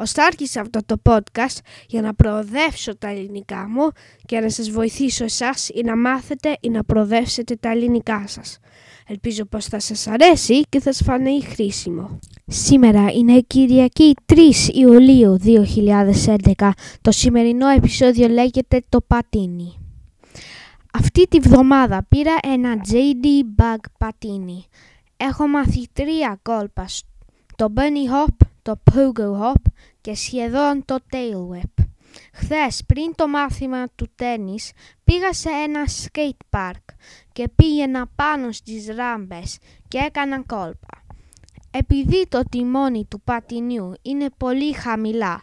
Ωστά άρχισα αυτό το podcast για να προοδεύσω τα ελληνικά μου και να σας βοηθήσω εσάς ή να μάθετε ή να προοδεύσετε τα ελληνικά σας. Ελπίζω πως θα σας αρέσει και θα σας φανεί χρήσιμο. Σήμερα είναι Κυριακή 3 Ιουλίου 2011. Το σημερινό επεισόδιο λέγεται «Το πατίνι». Αυτή τη βδομάδα πήρα ένα JD Bug πατίνι. Έχω μάθει τρία κόλπα, το Bunny Hop, το Pogo Hop και σχεδόν το Tail Whip. Χθες πριν το μάθημα του τένις πήγα σε ένα skate park και πήγαινα πάνω στις ράμπες και έκανα κόλπα. Επειδή το τιμόνι του πατινιού είναι πολύ χαμηλά,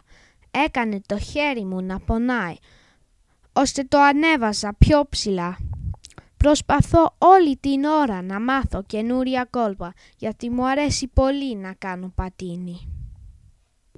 έκανε το χέρι μου να πονάει, ώστε το ανέβασα πιο ψηλά. Προσπαθώ όλη την ώρα να μάθω καινούρια κόλπα, γιατί μου αρέσει πολύ να κάνω πατίνι.